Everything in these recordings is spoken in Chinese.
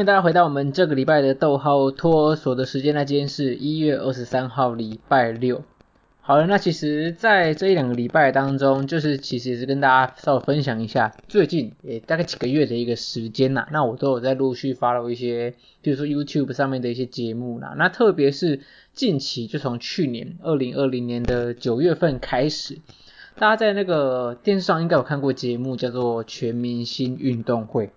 欢迎大家回到我们这个礼拜的逗号托儿所的时间。那今天是一月二十三号，礼拜六。好了，那其实，在这一两个礼拜当中，就是其实也是跟大家稍微分享一下最近也大概几个月的一个时间呐。那我都有在陆续 follow 一些，比如说 YouTube 上面的一些节目啦。那特别是近期，就从去年二零二零年的九月份开始，大家在那个电视上应该有看过节目，叫做《全明星运动会》。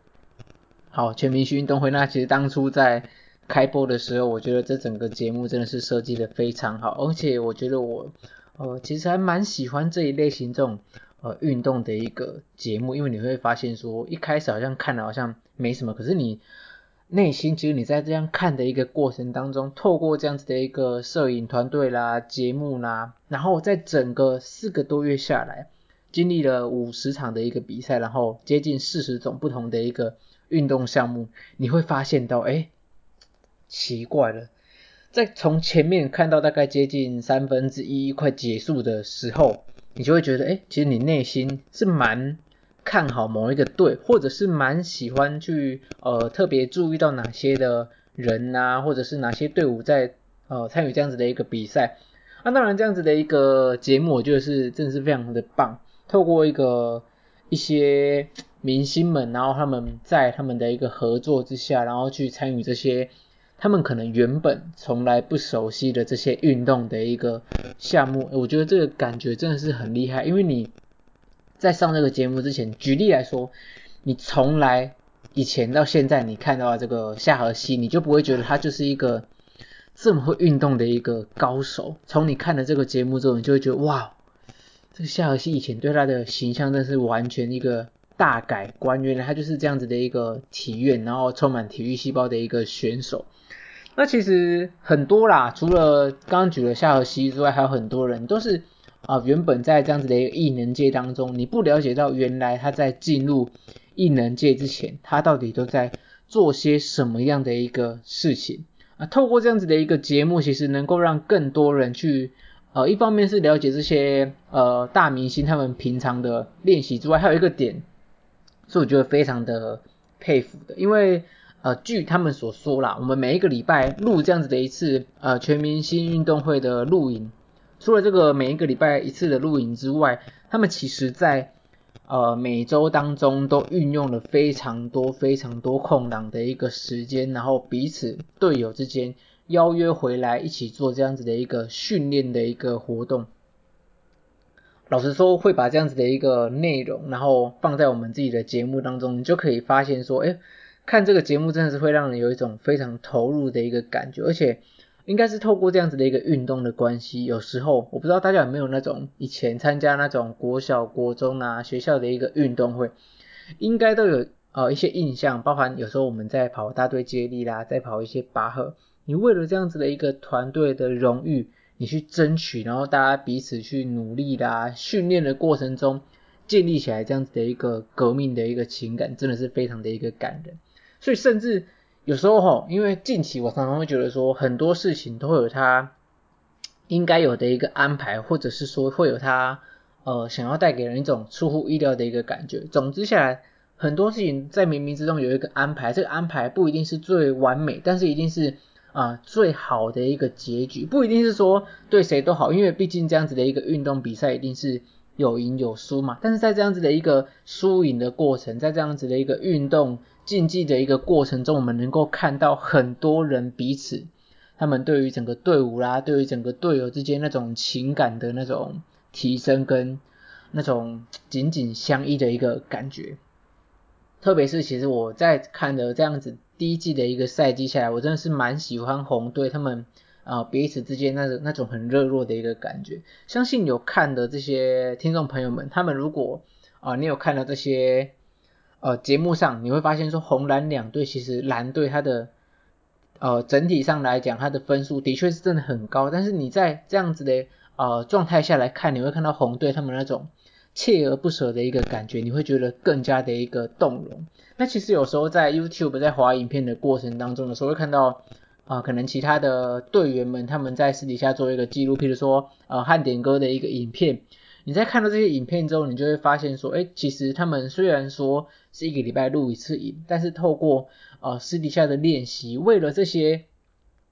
好，全明星运动会，那其实当初在开播的时候，我觉得这整个节目真的是设计的非常好，而且我觉得我呃其实还蛮喜欢这一类型这种呃运动的一个节目，因为你会发现说一开始好像看了好像没什么，可是你内心其实你在这样看的一个过程当中，透过这样子的一个摄影团队啦、节目啦，然后在整个四个多月下来，经历了五十场的一个比赛，然后接近四十种不同的一个。运动项目，你会发现到，哎，奇怪了，在从前面看到大概接近三分之一快结束的时候，你就会觉得，哎，其实你内心是蛮看好某一个队，或者是蛮喜欢去呃特别注意到哪些的人啊，或者是哪些队伍在呃参与这样子的一个比赛。那、啊、当然，这样子的一个节目，我觉得是真的是非常的棒，透过一个一些。明星们，然后他们在他们的一个合作之下，然后去参与这些他们可能原本从来不熟悉的这些运动的一个项目，我觉得这个感觉真的是很厉害。因为你在上这个节目之前，举例来说，你从来以前到现在，你看到这个夏荷西，你就不会觉得他就是一个这么会运动的一个高手。从你看了这个节目之后，你就会觉得哇，这个夏荷西以前对他的形象真是完全一个。大改观，原来他就是这样子的一个体院，然后充满体育细胞的一个选手。那其实很多啦，除了刚刚举了夏荷西之外，还有很多人都是啊、原本在这样子的一个异能界当中，你不了解到原来他在进入异能界之前，他到底都在做些什么样的一个事情啊。透过这样子的一个节目，其实能够让更多人去呃，一方面是了解这些呃大明星他们平常的练习之外，还有一个点。所以我觉得非常的佩服的，因为呃，据他们所说啦，我们每一个礼拜录这样子的一次呃全明星运动会的录影，除了这个每一个礼拜一次的录影之外，他们其实在呃每周当中都运用了非常多非常多空档的一个时间，然后彼此队友之间邀约回来一起做这样子的一个训练的一个活动。老实说，会把这样子的一个内容，然后放在我们自己的节目当中，你就可以发现说，哎，看这个节目真的是会让人有一种非常投入的一个感觉，而且应该是透过这样子的一个运动的关系，有时候我不知道大家有没有那种以前参加那种国小、国中啊学校的一个运动会，应该都有呃一些印象，包含有时候我们在跑大队接力啦，在跑一些拔河，你为了这样子的一个团队的荣誉。你去争取，然后大家彼此去努力啦，训练的过程中建立起来这样子的一个革命的一个情感，真的是非常的一个感人。所以甚至有时候吼，因为近期我常常会觉得说，很多事情都会有它应该有的一个安排，或者是说会有它呃想要带给人一种出乎意料的一个感觉。总之下来，很多事情在冥冥之中有一个安排，这个安排不一定是最完美，但是一定是。啊，最好的一个结局不一定是说对谁都好，因为毕竟这样子的一个运动比赛一定是有赢有输嘛。但是在这样子的一个输赢的过程，在这样子的一个运动竞技的一个过程中，我们能够看到很多人彼此，他们对于整个队伍啦，对于整个队友之间那种情感的那种提升跟那种紧紧相依的一个感觉。特别是其实我在看的这样子。第一季的一个赛季下来，我真的是蛮喜欢红队他们啊、彼此之间那种那种很热络的一个感觉。相信有看的这些听众朋友们，他们如果啊、你有看到这些呃节目上，你会发现说红蓝两队其实蓝队它的呃整体上来讲，它的分数的确是真的很高。但是你在这样子的呃状态下来看，你会看到红队他们那种。锲而不舍的一个感觉，你会觉得更加的一个动容。那其实有时候在 YouTube 在滑影片的过程当中的时候，会看到啊、可能其他的队员们他们在私底下做一个记录，譬如说呃汉典哥的一个影片，你在看到这些影片之后，你就会发现说，哎，其实他们虽然说是一个礼拜录一次影，但是透过呃私底下的练习，为了这些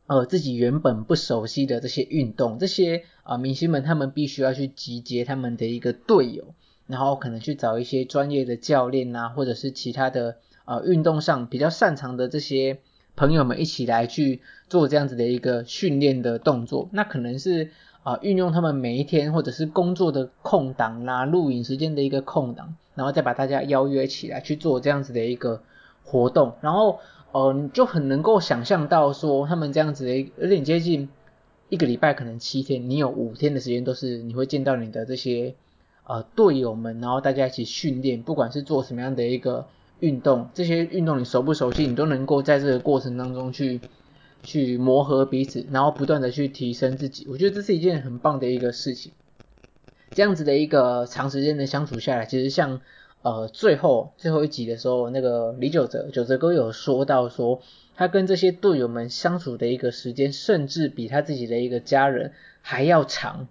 呃自己原本不熟悉的这些运动，这些啊、呃、明星们他们必须要去集结他们的一个队友，然后可能去找一些专业的教练啊，或者是其他的呃运动上比较擅长的这些朋友们一起来去做这样子的一个训练的动作，那可能是。啊，运用他们每一天或者是工作的空档啦、录影时间的一个空档，然后再把大家邀约起来去做这样子的一个活动，然后呃，你就很能够想象到说，他们这样子的有点接近一个礼拜可能七天，你有五天的时间都是你会见到你的这些呃队友们，然后大家一起训练，不管是做什么样的一个运动，这些运动你熟不熟悉，你都能够在这个过程当中去。去磨合彼此，然后不断的去提升自己，我觉得这是一件很棒的一个事情。这样子的一个长时间的相处下来，其实像呃最后最后一集的时候，那个李玖哲九哲哥有说到说，他跟这些队友们相处的一个时间，甚至比他自己的一个家人还要长。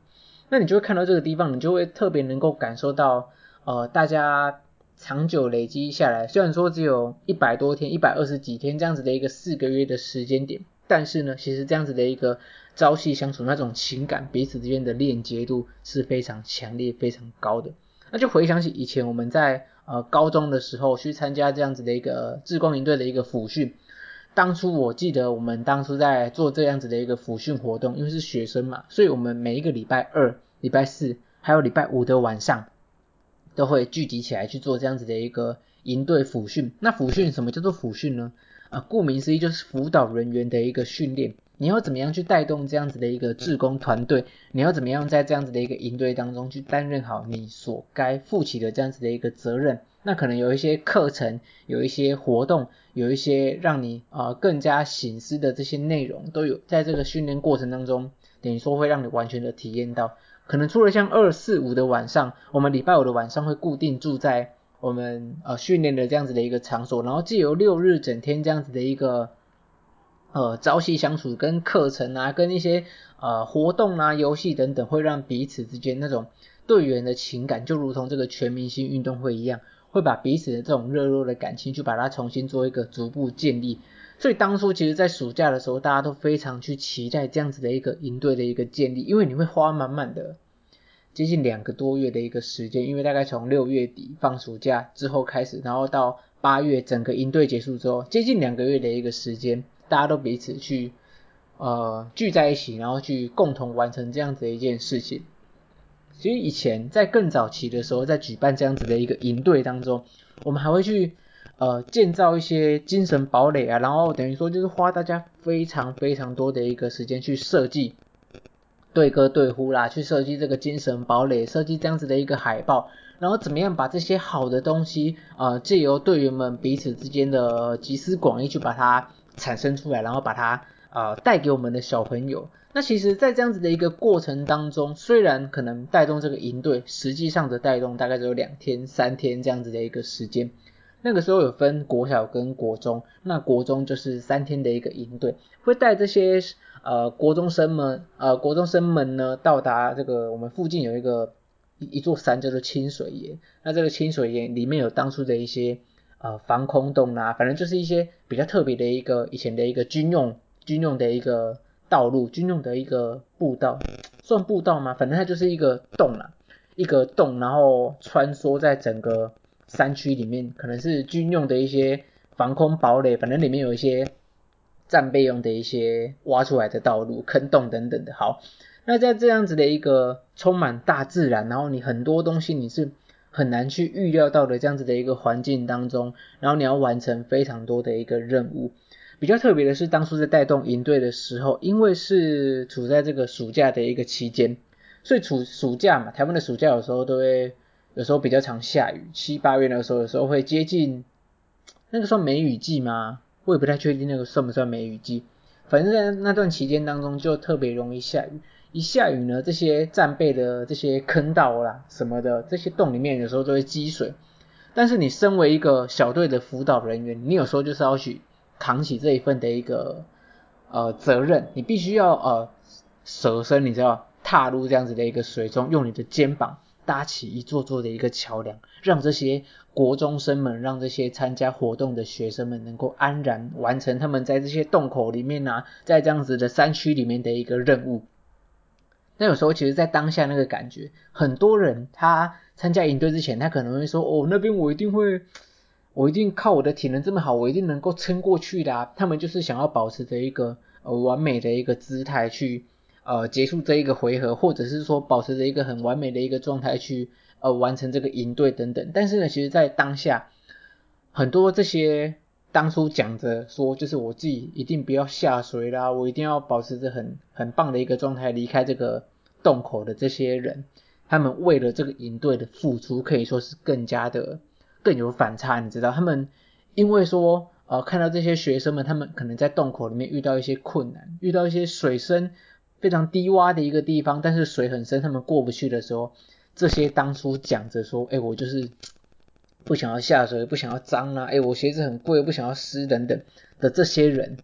那你就会看到这个地方，你就会特别能够感受到呃大家长久累积下来，虽然说只有一百多天、一百二十几天这样子的一个四个月的时间点。但是呢，其实这样子的一个朝夕相处，那种情感彼此之间的链接度是非常强烈、非常高的。那就回想起以前我们在呃高中的时候去参加这样子的一个志工营队的一个辅训，当初我记得我们当初在做这样子的一个辅训活动，因为是学生嘛，所以我们每一个礼拜二、礼拜四还有礼拜五的晚上都会聚集起来去做这样子的一个营队辅训。那辅训什么叫做辅训呢？啊，顾名思义就是辅导人员的一个训练。你要怎么样去带动这样子的一个志工团队？你要怎么样在这样子的一个营队当中去担任好你所该负起的这样子的一个责任？那可能有一些课程，有一些活动，有一些让你啊、更加醒思的这些内容，都有在这个训练过程当中，等于说会让你完全的体验到。可能除了像二四五的晚上，我们礼拜五的晚上会固定住在。我们呃训练的这样子的一个场所，然后借由六日整天这样子的一个呃朝夕相处，跟课程啊，跟一些呃活动啊、游戏等等，会让彼此之间那种队员的情感，就如同这个全明星运动会一样，会把彼此的这种热络的感情，去把它重新做一个逐步建立。所以当初其实在暑假的时候，大家都非常去期待这样子的一个营队的一个建立，因为你会花满满的。接近两个多月的一个时间，因为大概从六月底放暑假之后开始，然后到八月整个营队结束之后，接近两个月的一个时间，大家都彼此去呃聚在一起，然后去共同完成这样子的一件事情。其实以前在更早期的时候，在举办这样子的一个营队当中，我们还会去呃建造一些精神堡垒啊，然后等于说就是花大家非常非常多的一个时间去设计。对歌对呼啦，去设计这个精神堡垒，设计这样子的一个海报，然后怎么样把这些好的东西，呃，借由队员们彼此之间的集思广益去把它产生出来，然后把它呃带给我们的小朋友。那其实，在这样子的一个过程当中，虽然可能带动这个营队，实际上的带动大概只有两天、三天这样子的一个时间。那个时候有分国小跟国中，那国中就是三天的一个营队，会带这些呃国中生们，呃国中生们呢到达这个我们附近有一个一一座山叫做清水岩，那这个清水岩里面有当初的一些呃防空洞啊，反正就是一些比较特别的一个以前的一个军用军用的一个道路，军用的一个步道，算步道吗？反正它就是一个洞啦，一个洞，然后穿梭在整个。山区里面可能是军用的一些防空堡垒，反正里面有一些战备用的一些挖出来的道路、坑洞等等的。好，那在这样子的一个充满大自然，然后你很多东西你是很难去预料到的这样子的一个环境当中，然后你要完成非常多的一个任务。比较特别的是，当初在带动营队的时候，因为是处在这个暑假的一个期间，所以处暑假嘛，台湾的暑假有时候都会。有时候比较常下雨，七八月那个时候，有时候会接近那个算梅雨季吗？我也不太确定那个算不算梅雨季。反正在那段期间当中，就特别容易下雨。一下雨呢，这些战备的这些坑道啦什么的，这些洞里面有时候都会积水。但是你身为一个小队的辅导人员，你有时候就是要去扛起这一份的一个呃责任，你必须要呃舍身，你知道，踏入这样子的一个水中，用你的肩膀。搭起一座座的一个桥梁，让这些国中生们，让这些参加活动的学生们能够安然完成他们在这些洞口里面啊，在这样子的山区里面的一个任务。那有时候其实，在当下那个感觉，很多人他参加营队之前，他可能会说：“哦，那边我一定会，我一定靠我的体能这么好，我一定能够撑过去的啊。”他们就是想要保持着一个呃完美的一个姿态去。呃，结束这一个回合，或者是说保持着一个很完美的一个状态去呃完成这个营队等等。但是呢，其实，在当下，很多这些当初讲着说，就是我自己一定不要下水啦，我一定要保持着很很棒的一个状态离开这个洞口的这些人，他们为了这个营队的付出，可以说是更加的更有反差。你知道，他们因为说呃看到这些学生们，他们可能在洞口里面遇到一些困难，遇到一些水深。非常低洼的一个地方，但是水很深，他们过不去的时候，这些当初讲着说，哎，我就是不想要下水，不想要脏啊，哎，我鞋子很贵，不想要湿等等的这些人，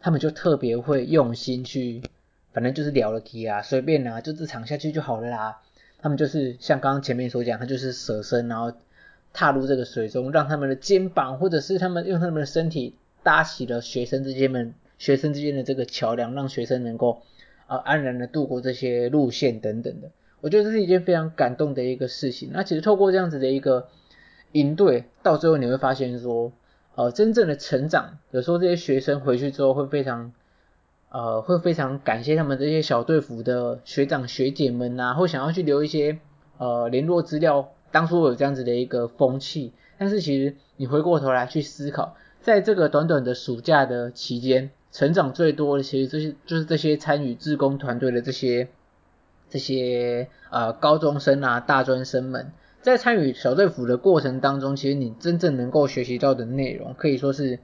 他们就特别会用心去，反正就是了了题啊，随便啊，就这场下去就好了啦。他们就是像刚刚前面所讲，他就是舍身，然后踏入这个水中，让他们的肩膀，或者是他们用他们的身体搭起了学生之间们学生之间的这个桥梁，让学生能够。啊，安然的度过这些路线等等的，我觉得这是一件非常感动的一个事情。那其实透过这样子的一个营队，到最后你会发现说，呃，真正的成长，有时候这些学生回去之后会非常，呃，会非常感谢他们这些小队服的学长学姐们呐、啊，或想要去留一些呃联络资料，当初有这样子的一个风气。但是其实你回过头来去思考，在这个短短的暑假的期间。成长最多的，其实这些就是这些参与志工团队的这些这些呃高中生啊、大专生们，在参与小队服的过程当中，其实你真正能够学习到的内容，可以说是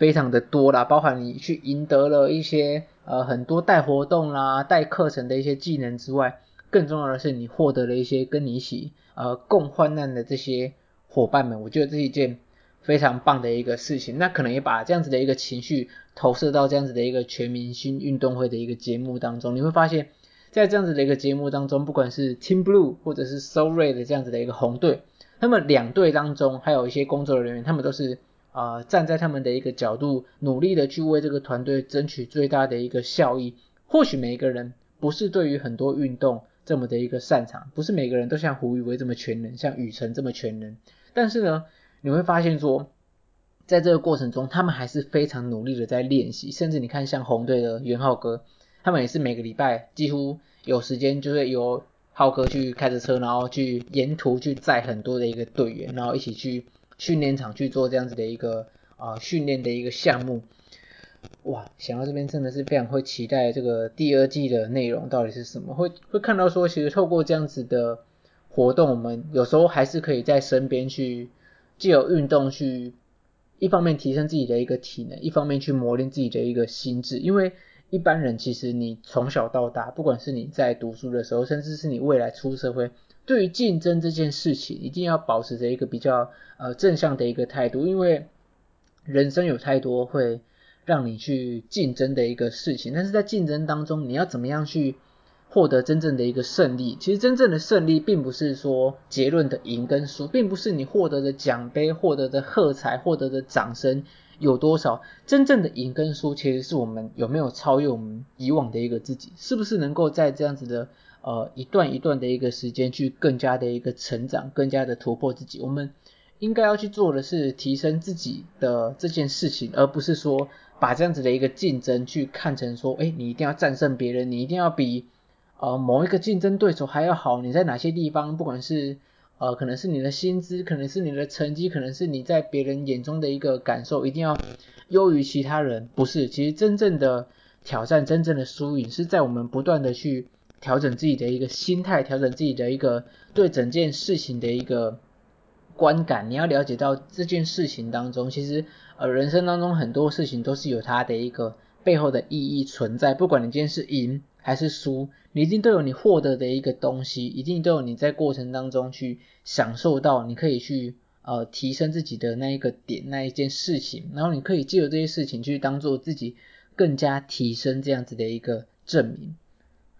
非常的多啦，包含你去赢得了一些呃很多带活动啦、带课程的一些技能之外，更重要的是你获得了一些跟你一起呃共患难的这些伙伴们，我觉得这是一件。非常棒的一个事情，那可能也把这样子的一个情绪投射到这样子的一个全明星运动会的一个节目当中。你会发现，在这样子的一个节目当中，不管是 Team Blue 或者是 So Red 这样子的一个红队，那么两队当中还有一些工作人员，他们都是、呃、站在他们的一个角度，努力的去为这个团队争取最大的一个效益。或许每一个人不是对于很多运动这么的一个擅长，不是每个人都像胡宇威这么全能，像宇辰这么全能，但是呢。你会发现说，在这个过程中，他们还是非常努力的在练习，甚至你看像红队的元浩哥，他们也是每个礼拜几乎有时间就会由浩哥去开着车，然后去沿途去载很多的一个队员，然后一起去训练场去做这样子的一个啊、训练的一个项目。哇，想到这边真的是非常会期待这个第二季的内容到底是什么，会会看到说，其实透过这样子的活动，我们有时候还是可以在身边去。借由运动去，一方面提升自己的一个体能，一方面去磨练自己的一个心智。因为一般人其实你从小到大，不管是你在读书的时候，甚至是你未来出社会，对于竞争这件事情，一定要保持着一个比较呃正向的一个态度。因为人生有太多会让你去竞争的一个事情，但是在竞争当中，你要怎么样去获得真正的一个胜利，其实真正的胜利并不是说结论的赢跟输，并不是你获得的奖杯、获得的喝彩、获得的掌声有多少。真正的赢跟输，其实是我们有没有超越我们以往的一个自己，是不是能够在这样子的呃一段一段的一个时间去更加的一个成长，更加的突破自己。我们应该要去做的是提升自己的这件事情，而不是说把这样子的一个竞争去看成说，哎，你一定要战胜别人，你一定要比。呃，某一个竞争对手还要好，你在哪些地方，不管是呃，可能是你的薪资，可能是你的成绩，可能是你在别人眼中的一个感受，一定要优于其他人。不是，其实真正的挑战，真正的输赢，是在我们不断的去调整自己的一个心态，调整自己的一个对整件事情的一个观感。你要了解到这件事情当中，其实呃，人生当中很多事情都是有它的一个背后的意义存在，不管你今天是赢。还是输，你一定都有你获得的一个东西，一定都有你在过程当中去享受到，你可以去呃提升自己的那一个点，那一件事情，然后你可以借由这些事情去当做自己更加提升这样子的一个证明。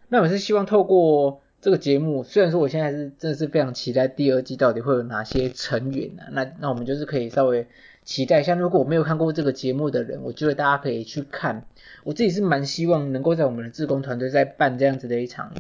那我是希望透过这个节目，虽然说我现在是真的是非常期待第二季到底会有哪些成员啊，那那我们就是可以稍微期待一下。如果我没有看过这个节目的人，我觉得大家可以去看。我自己是蛮希望能够在我们的志工团队在办这样子的一场，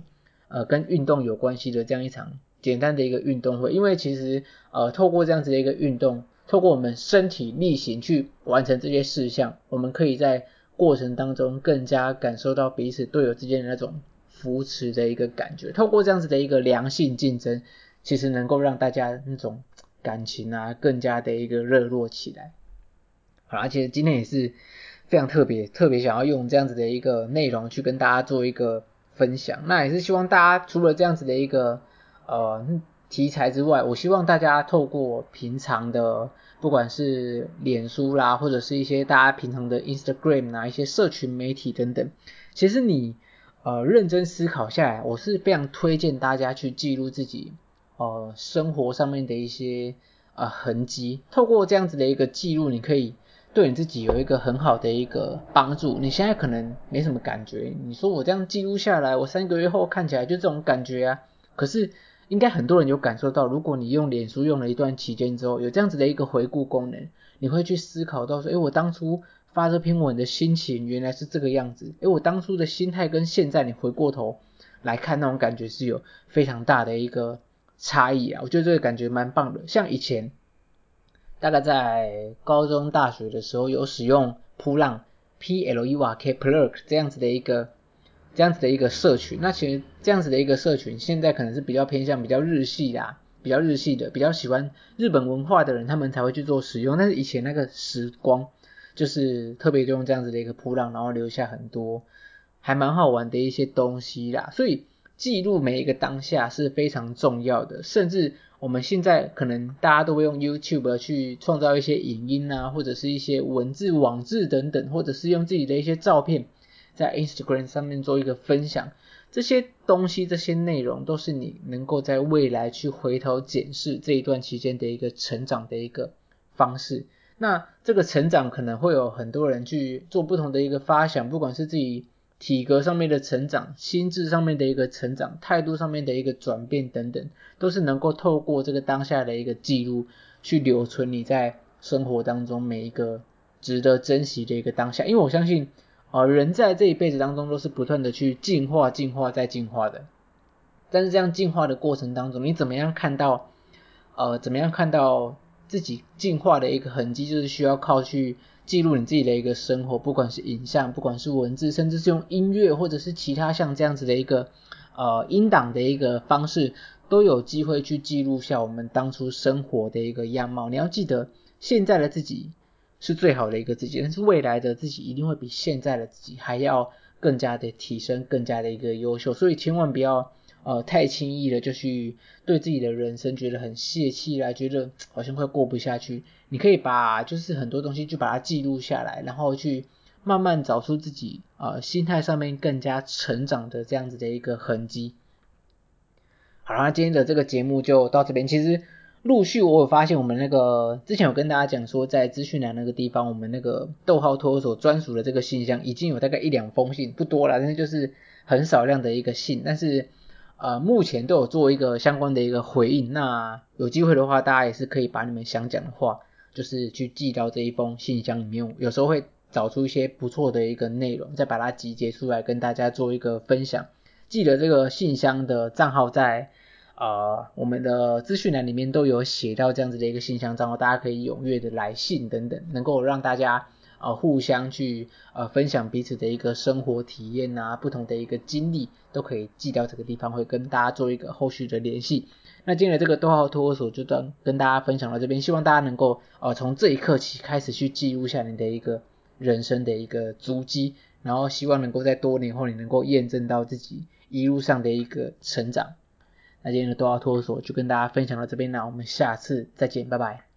呃，跟运动有关系的这样一场简单的一个运动会，因为其实呃，透过这样子的一个运动，透过我们身体力行去完成这些事项，我们可以在过程当中更加感受到彼此队友之间的那种。扶持的一个感觉，透过这样子的一个良性竞争，其实能够让大家那种感情啊更加的一个热络起来。好，而且今天也是非常特别，特别想要用这样子的一个内容去跟大家做一个分享。那也是希望大家除了这样子的一个呃题材之外，我希望大家透过平常的不管是脸书啦，或者是一些大家平常的 Instagram 啊，一些社群媒体等等，其实你。呃，认真思考下来，我是非常推荐大家去记录自己呃生活上面的一些呃痕迹。透过这样子的一个记录，你可以对你自己有一个很好的一个帮助。你现在可能没什么感觉，你说我这样记录下来，我三个月后看起来就这种感觉啊。可是应该很多人有感受到，如果你用脸书用了一段期间之后，有这样子的一个回顾功能，你会去思考到说，诶，我当初。发这篇文的心情原来是这个样子，诶，我当初的心态跟现在你回过头来看那种感觉是有非常大的一个差异啊，我觉得这个感觉蛮棒的。像以前大概在高中、大学的时候有使用噗浪 P L U R K Plurk 这样子的一个这样子的一个社群，那其实这样子的一个社群现在可能是比较偏向比较日系啦，比较日系的，比较喜欢日本文化的人他们才会去做使用，但是以前那个时光。就是特别用这样子的一个噗浪，然后留下很多还蛮好玩的一些东西啦。所以记录每一个当下是非常重要的。甚至我们现在可能大家都会用 YouTube 去创造一些影音啊，或者是一些文字、网志等等，或者是用自己的一些照片在 Instagram 上面做一个分享。这些东西、这些内容都是你能够在未来去回头检视这一段期间的一个成长的一个方式。那这个成长可能会有很多人去做不同的一个发想，不管是自己体格上面的成长、心智上面的一个成长、态度上面的一个转变等等，都是能够透过这个当下的一个记录去留存你在生活当中每一个值得珍惜的一个当下。因为我相信，呃，人在这一辈子当中都是不断的去进化、进化再进化的。但是这样进化的过程当中，你怎么样看到，呃，怎么样看到？自己进化的一个痕迹，就是需要靠去记录你自己的一个生活，不管是影像，不管是文字，甚至是用音乐，或者是其他像这样子的一个呃音档的一个方式，都有机会去记录下我们当初生活的一个样貌。你要记得，现在的自己是最好的一个自己，但是未来的自己一定会比现在的自己还要更加的提升，更加的一个优秀，所以千万不要。呃，太轻易的就去对自己的人生觉得很泄气啦，觉得好像快过不下去。你可以把就是很多东西就把它记录下来，然后去慢慢找出自己呃心态上面更加成长的这样子的一个痕迹。好啦，今天的这个节目就到这边。其实陆续我有发现，我们那个之前有跟大家讲说，在资讯栏那个地方，我们那个逗号托儿所专属的这个信箱已经有大概一两封信，不多啦，但是就是很少量的一个信，但是。呃，目前都有做一个相关的一个回应，那有机会的话，大家也是可以把你们想讲的话，就是去寄到这一封信箱里面，有时候会找出一些不错的一个内容，再把它集结出来跟大家做一个分享。记得这个信箱的账号在呃我们的资讯栏里面都有写到这样子的一个信箱账号，大家可以踊跃的来信等等，能够让大家。呃，互相去呃分享彼此的一个生活体验啊，不同的一个经历都可以寄到这个地方，会跟大家做一个后续的联系。那今天的这个逗号托儿所就当跟大家分享到这边，希望大家能够呃从这一刻起开始去记录下你的一个人生的一个足迹，然后希望能够在多年后你能够验证到自己一路上的一个成长。那今天的逗号托儿所就跟大家分享到这边，那我们下次再见，拜拜。